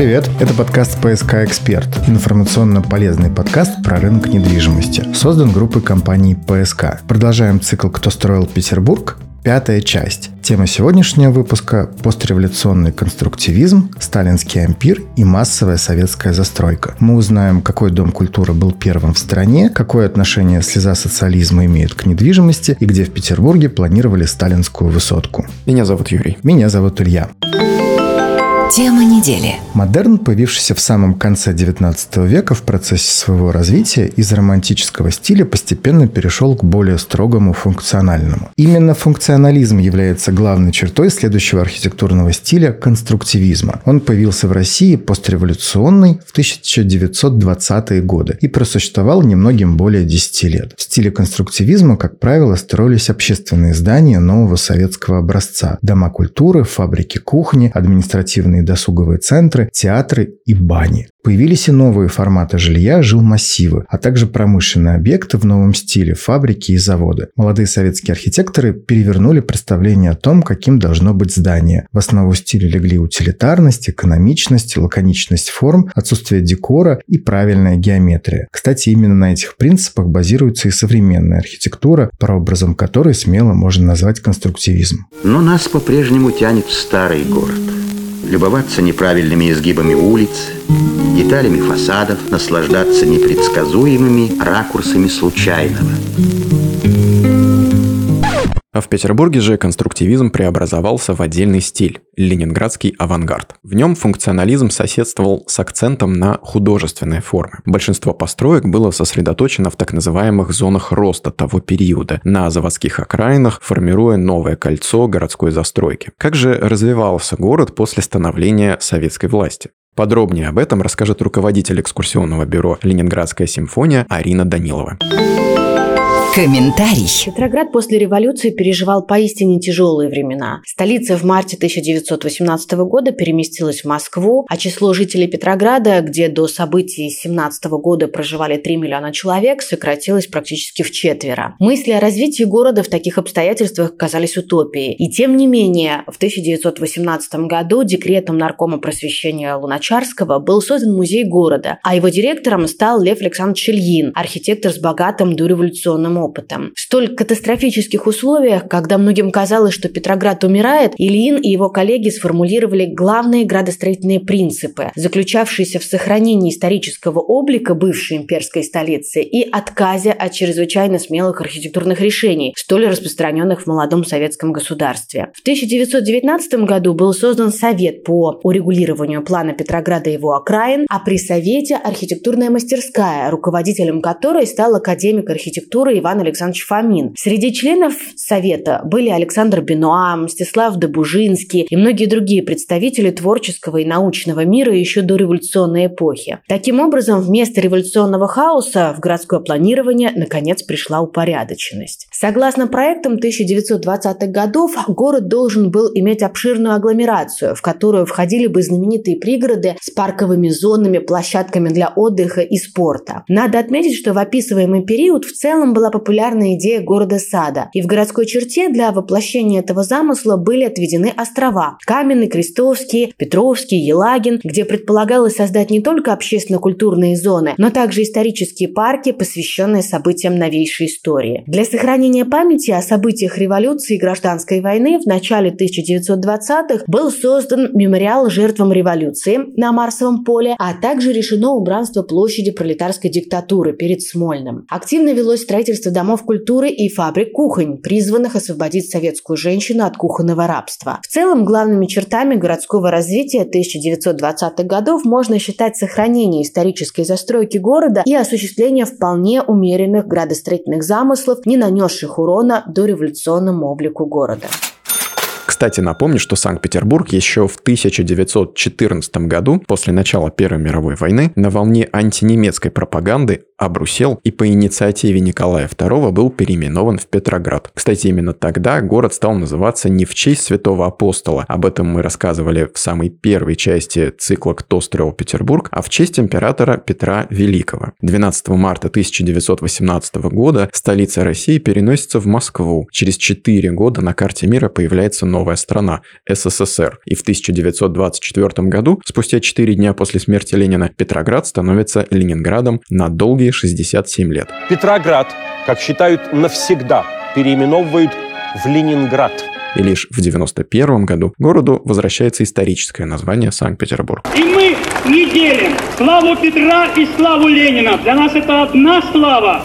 Привет, это подкаст «ПСК Эксперт», информационно-полезный подкаст про рынок недвижимости, создан группой компаний «ПСК». Продолжаем цикл «Кто строил Петербург?» Пятая часть. Тема сегодняшнего выпуска – постреволюционный конструктивизм, сталинский ампир и массовая советская застройка. Мы узнаем, какой дом культуры был первым в стране, какое отношение слеза социализма имеет к недвижимости и где в Петербурге планировали сталинскую высотку. Меня зовут Юрий. Меня зовут Илья. Тема недели. Модерн, появившийся в самом конце XIX века в процессе своего развития, из романтического стиля постепенно перешел к более строгому функциональному. Именно функционализм является главной чертой следующего архитектурного стиля – конструктивизма. Он появился в России постреволюционный в 1920-е годы и просуществовал немногим более 10 лет. В стиле конструктивизма, как правило, строились общественные здания нового советского образца – дома культуры, фабрики кухни, административные спортивные досуговые центры, театры и бани. Появились и новые форматы жилья, жилмассивы, а также промышленные объекты в новом стиле, фабрики и заводы. Молодые советские архитекторы перевернули представление о том, каким должно быть здание. В основу стиля легли утилитарность, экономичность, лаконичность форм, отсутствие декора и правильная геометрия. Кстати, именно на этих принципах базируется и современная архитектура, прообразом которой смело можно назвать конструктивизм. Но нас по-прежнему тянет в старый город любоваться неправильными изгибами улиц, деталями фасадов, наслаждаться непредсказуемыми ракурсами случайного. А в Петербурге же конструктивизм преобразовался в отдельный стиль – ленинградский авангард. В нем функционализм соседствовал с акцентом на художественные формы. Большинство построек было сосредоточено в так называемых зонах роста того периода, на заводских окраинах, формируя новое кольцо городской застройки. Как же развивался город после становления советской власти? Подробнее об этом расскажет руководитель экскурсионного бюро «Ленинградская симфония» Арина Данилова. Комментарий. Петроград после революции переживал поистине тяжелые времена. Столица в марте 1918 года переместилась в Москву, а число жителей Петрограда, где до событий 17 года проживали 3 миллиона человек, сократилось практически в четверо. Мысли о развитии города в таких обстоятельствах казались утопией. И тем не менее, в 1918 году декретом наркома просвещения Луначарского был создан музей города, а его директором стал Лев Александрович Ильин, архитектор с богатым дореволюционным опытом. В столь катастрофических условиях, когда многим казалось, что Петроград умирает, Ильин и его коллеги сформулировали главные градостроительные принципы, заключавшиеся в сохранении исторического облика бывшей имперской столицы и отказе от чрезвычайно смелых архитектурных решений, столь распространенных в молодом советском государстве. В 1919 году был создан Совет по урегулированию плана Петрограда и его окраин, а при Совете архитектурная мастерская, руководителем которой стал академик архитектуры Иван Иван Александрович Фомин. Среди членов Совета были Александр Бенуа, Мстислав Добужинский и многие другие представители творческого и научного мира еще до революционной эпохи. Таким образом, вместо революционного хаоса в городское планирование наконец пришла упорядоченность. Согласно проектам 1920-х годов, город должен был иметь обширную агломерацию, в которую входили бы знаменитые пригороды с парковыми зонами, площадками для отдыха и спорта. Надо отметить, что в описываемый период в целом была популярная идея города-сада, и в городской черте для воплощения этого замысла были отведены острова – Каменный, Крестовский, Петровский, Елагин, где предполагалось создать не только общественно-культурные зоны, но также исторические парки, посвященные событиям новейшей истории. Для сохранения памяти о событиях революции и гражданской войны в начале 1920-х был создан мемориал жертвам революции на Марсовом поле, а также решено убранство площади пролетарской диктатуры перед Смольным. Активно велось строительство строительство домов культуры и фабрик кухонь, призванных освободить советскую женщину от кухонного рабства. В целом, главными чертами городского развития 1920-х годов можно считать сохранение исторической застройки города и осуществление вполне умеренных градостроительных замыслов, не нанесших урона до революционному облику города. Кстати, напомню, что Санкт-Петербург еще в 1914 году, после начала Первой мировой войны, на волне антинемецкой пропаганды обрусел и по инициативе Николая II был переименован в Петроград. Кстати, именно тогда город стал называться не в честь святого апостола, об этом мы рассказывали в самой первой части цикла «Кто строил Петербург», а в честь императора Петра Великого. 12 марта 1918 года столица России переносится в Москву. Через 4 года на карте мира появляется новая новая страна – СССР. И в 1924 году, спустя 4 дня после смерти Ленина, Петроград становится Ленинградом на долгие 67 лет. Петроград, как считают, навсегда переименовывают в Ленинград. И лишь в 1991 году городу возвращается историческое название Санкт-Петербург. И мы не делим славу Петра и славу Ленина. Для нас это одна слава.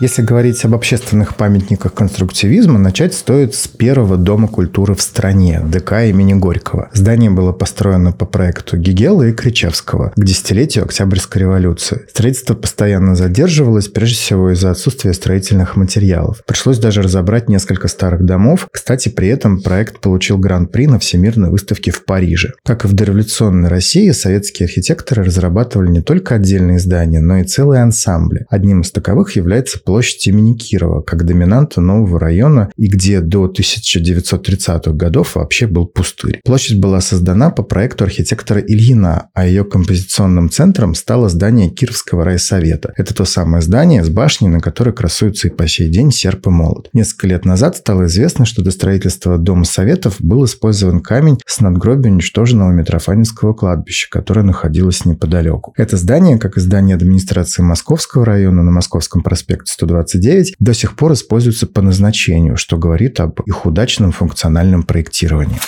Если говорить об общественных памятниках конструктивизма, начать стоит с первого дома культуры в стране – ДК имени Горького. Здание было построено по проекту Гигела и Кричевского к десятилетию Октябрьской революции. Строительство постоянно задерживалось, прежде всего из-за отсутствия строительных материалов. Пришлось даже разобрать несколько старых домов. Кстати, при этом проект получил гран-при на Всемирной выставке в Париже. Как и в дореволюционной России, советские архитекторы разрабатывали не только отдельные здания, но и целые ансамбли. Одним из таковых является площадь имени Кирова, как доминанта нового района и где до 1930-х годов вообще был пустырь. Площадь была создана по проекту архитектора Ильина, а ее композиционным центром стало здание Кировского райсовета. Это то самое здание с башней, на которой красуется и по сей день серп и молот. Несколько лет назад стало известно, что до строительства Дома Советов был использован камень с надгробия уничтоженного Митрофанинского кладбища, которое находилось неподалеку. Это здание, как и здание администрации Московского района на Московском проспекте 129 до сих пор используются по назначению, что говорит об их удачном функциональном проектировании.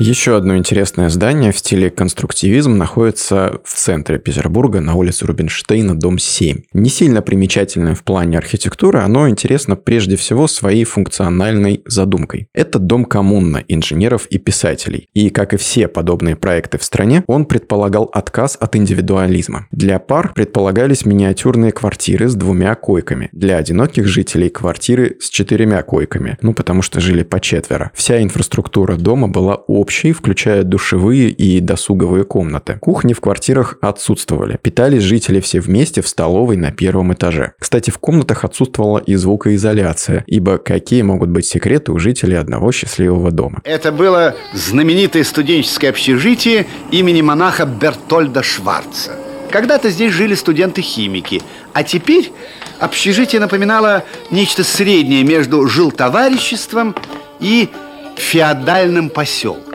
Еще одно интересное здание в стиле конструктивизм находится в центре Петербурга на улице Рубинштейна, дом 7. Не сильно примечательное в плане архитектуры, оно интересно прежде всего своей функциональной задумкой. Это дом коммуна инженеров и писателей. И, как и все подобные проекты в стране, он предполагал отказ от индивидуализма. Для пар предполагались миниатюрные квартиры с двумя койками. Для одиноких жителей квартиры с четырьмя койками. Ну, потому что жили по четверо. Вся инфраструктура дома была общей общий, включая душевые и досуговые комнаты. Кухни в квартирах отсутствовали. Питались жители все вместе в столовой на первом этаже. Кстати, в комнатах отсутствовала и звукоизоляция, ибо какие могут быть секреты у жителей одного счастливого дома? Это было знаменитое студенческое общежитие имени монаха Бертольда Шварца. Когда-то здесь жили студенты-химики, а теперь общежитие напоминало нечто среднее между жилтовариществом и феодальным поселком.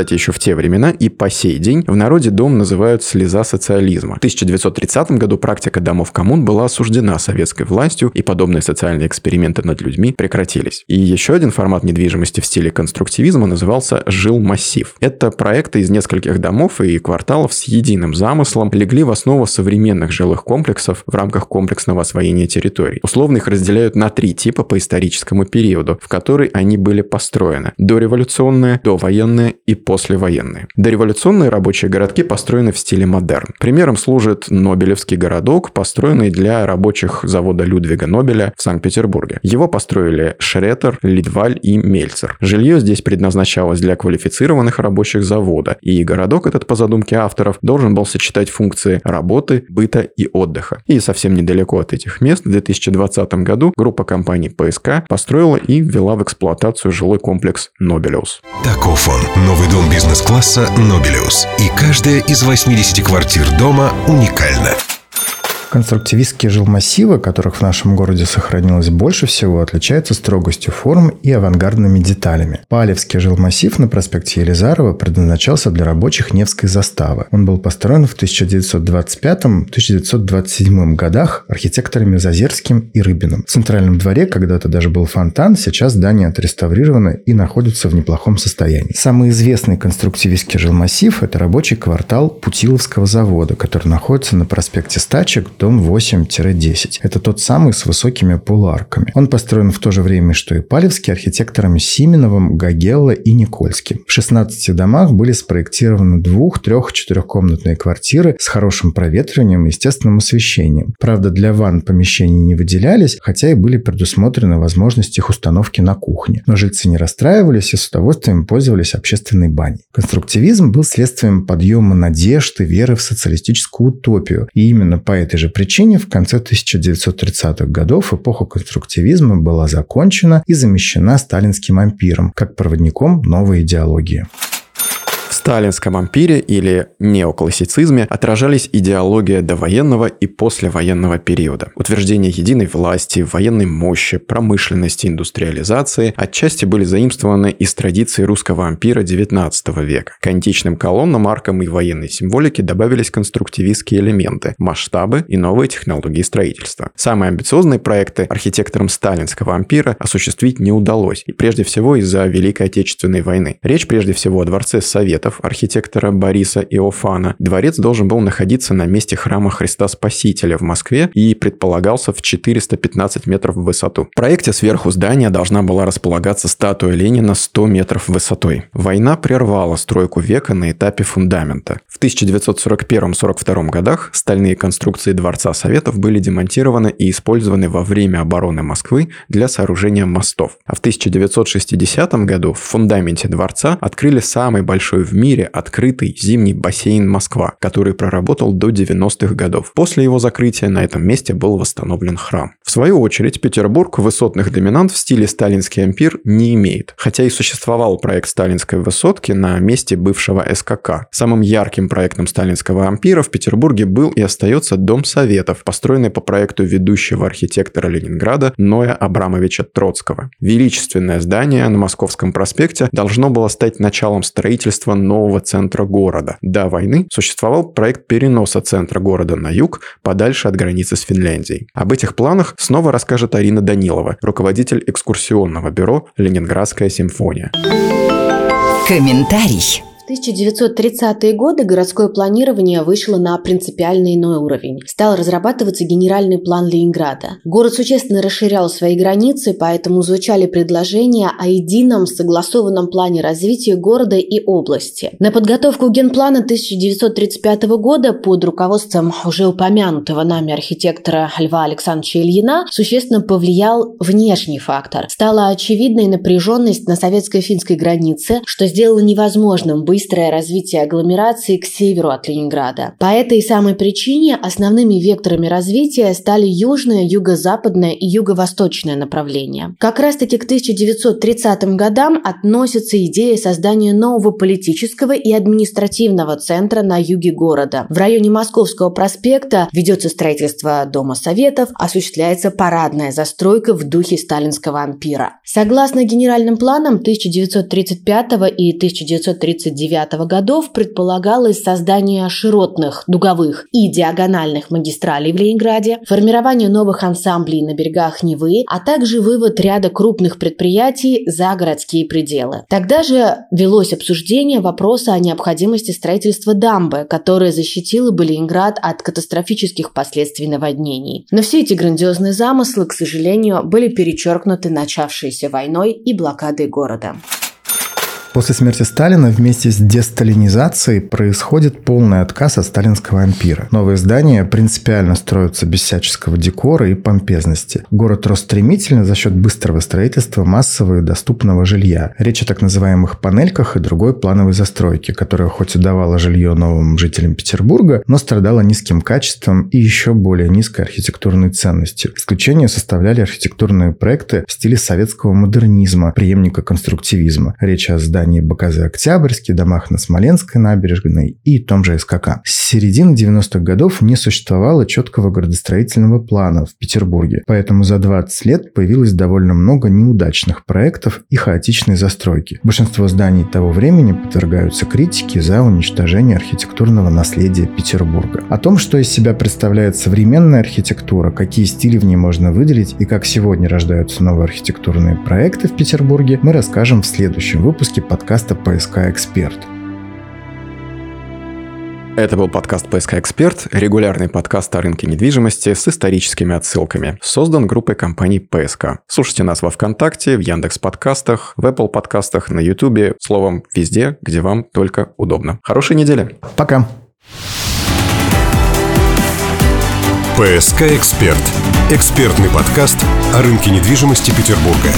Кстати, еще в те времена и по сей день в народе дом называют «слеза социализма». В 1930 году практика домов коммун была осуждена советской властью, и подобные социальные эксперименты над людьми прекратились. И еще один формат недвижимости в стиле конструктивизма назывался «жилмассив». Это проекты из нескольких домов и кварталов с единым замыслом легли в основу современных жилых комплексов в рамках комплексного освоения территорий. Условно их разделяют на три типа по историческому периоду, в который они были построены. Дореволюционные, довоенные и послевоенные. Дореволюционные рабочие городки построены в стиле модерн. Примером служит Нобелевский городок, построенный для рабочих завода Людвига Нобеля в Санкт-Петербурге. Его построили Шретер, Лидваль и Мельцер. Жилье здесь предназначалось для квалифицированных рабочих завода, и городок этот, по задумке авторов, должен был сочетать функции работы, быта и отдыха. И совсем недалеко от этих мест в 2020 году группа компаний ПСК построила и ввела в эксплуатацию жилой комплекс Нобелиус. Таков он, новый дом бизнес-класса «Нобелиус». И каждая из 80 квартир дома уникальна. Конструктивистские жилмассивы, которых в нашем городе сохранилось больше всего, отличаются строгостью форм и авангардными деталями. Палевский жилмассив на проспекте Елизарова предназначался для рабочих Невской заставы. Он был построен в 1925-1927 годах архитекторами Зазерским и Рыбиным. В центральном дворе когда-то даже был фонтан, сейчас здание отреставрировано и находится в неплохом состоянии. Самый известный конструктивистский жилмассив – это рабочий квартал Путиловского завода, который находится на проспекте Стачек, дом 8-10. Это тот самый с высокими полуарками. Он построен в то же время, что и Палевский, архитекторами Симиновым, Гагелло и Никольским. В 16 домах были спроектированы двух, трех, четырехкомнатные квартиры с хорошим проветриванием и естественным освещением. Правда, для ванн помещений не выделялись, хотя и были предусмотрены возможности их установки на кухне. Но жильцы не расстраивались и с удовольствием пользовались общественной баней. Конструктивизм был следствием подъема надежд и веры в социалистическую утопию. И именно по этой же причине в конце 1930-х годов эпоха конструктивизма была закончена и замещена сталинским ампиром, как проводником новой идеологии. Сталинском ампире или неоклассицизме отражались идеология довоенного и послевоенного периода. Утверждение единой власти, военной мощи, промышленности, индустриализации отчасти были заимствованы из традиции русского ампира XIX века. К античным колоннам, аркам и военной символике добавились конструктивистские элементы, масштабы и новые технологии строительства. Самые амбициозные проекты архитекторам сталинского ампира осуществить не удалось, и прежде всего из-за Великой Отечественной войны. Речь прежде всего о дворце Советов архитектора Бориса Иофана. Дворец должен был находиться на месте храма Христа Спасителя в Москве и предполагался в 415 метров в высоту. В проекте сверху здания должна была располагаться статуя Ленина 100 метров высотой. Война прервала стройку века на этапе фундамента. В 1941-42 годах стальные конструкции Дворца Советов были демонтированы и использованы во время обороны Москвы для сооружения мостов. А в 1960 году в фундаменте дворца открыли самый большой в мире открытый зимний бассейн Москва, который проработал до 90-х годов. После его закрытия на этом месте был восстановлен храм. В свою очередь, Петербург высотных доминант в стиле сталинский ампир не имеет, хотя и существовал проект сталинской высотки на месте бывшего СКК. Самым ярким проектом сталинского ампира в Петербурге был и остается Дом Советов, построенный по проекту ведущего архитектора Ленинграда Ноя Абрамовича Троцкого. Величественное здание на Московском проспекте должно было стать началом строительства нового центра города. До войны существовал проект переноса центра города на юг, подальше от границы с Финляндией. Об этих планах снова расскажет Арина Данилова, руководитель экскурсионного бюро «Ленинградская симфония». Комментарий. 1930-е годы городское планирование вышло на принципиально иной уровень. Стал разрабатываться генеральный план Ленинграда. Город существенно расширял свои границы, поэтому звучали предложения о едином согласованном плане развития города и области. На подготовку генплана 1935 года под руководством уже упомянутого нами архитектора Льва Александровича Ильина существенно повлиял внешний фактор. Стала очевидной напряженность на советско-финской границе, что сделало невозможным быстро быстрое развитие агломерации к северу от Ленинграда. По этой самой причине основными векторами развития стали южное, юго-западное и юго-восточное направления. Как раз-таки к 1930 годам относится идея создания нового политического и административного центра на юге города. В районе Московского проспекта ведется строительство Дома Советов, осуществляется парадная застройка в духе сталинского ампира. Согласно генеральным планам 1935 и 1939 1909 годов предполагалось создание широтных, дуговых и диагональных магистралей в Ленинграде, формирование новых ансамблей на берегах Невы, а также вывод ряда крупных предприятий за городские пределы. Тогда же велось обсуждение вопроса о необходимости строительства дамбы, которая защитила бы Ленинград от катастрофических последствий наводнений. Но все эти грандиозные замыслы, к сожалению, были перечеркнуты начавшейся войной и блокадой города. После смерти Сталина вместе с десталинизацией происходит полный отказ от сталинского ампира. Новые здания принципиально строятся без всяческого декора и помпезности. Город рос стремительно за счет быстрого строительства массового и доступного жилья. Речь о так называемых панельках и другой плановой застройке, которая хоть и давала жилье новым жителям Петербурга, но страдала низким качеством и еще более низкой архитектурной ценностью. Исключение составляли архитектурные проекты в стиле советского модернизма, преемника конструктивизма. Речь о зданиях здании БКЗ «Октябрьский», домах на Смоленской набережной и том же СКК. С середины 90-х годов не существовало четкого градостроительного плана в Петербурге, поэтому за 20 лет появилось довольно много неудачных проектов и хаотичной застройки. Большинство зданий того времени подвергаются критике за уничтожение архитектурного наследия Петербурга. О том, что из себя представляет современная архитектура, какие стили в ней можно выделить и как сегодня рождаются новые архитектурные проекты в Петербурге, мы расскажем в следующем выпуске подкаста «ПСК Эксперт». Это был подкаст «ПСК Эксперт», регулярный подкаст о рынке недвижимости с историческими отсылками. Создан группой компаний «ПСК». Слушайте нас во Вконтакте, в Яндекс подкастах, в Apple подкастах, на Ютубе, словом, везде, где вам только удобно. Хорошей недели. Пока. «ПСК Эксперт» – экспертный подкаст о рынке недвижимости Петербурга.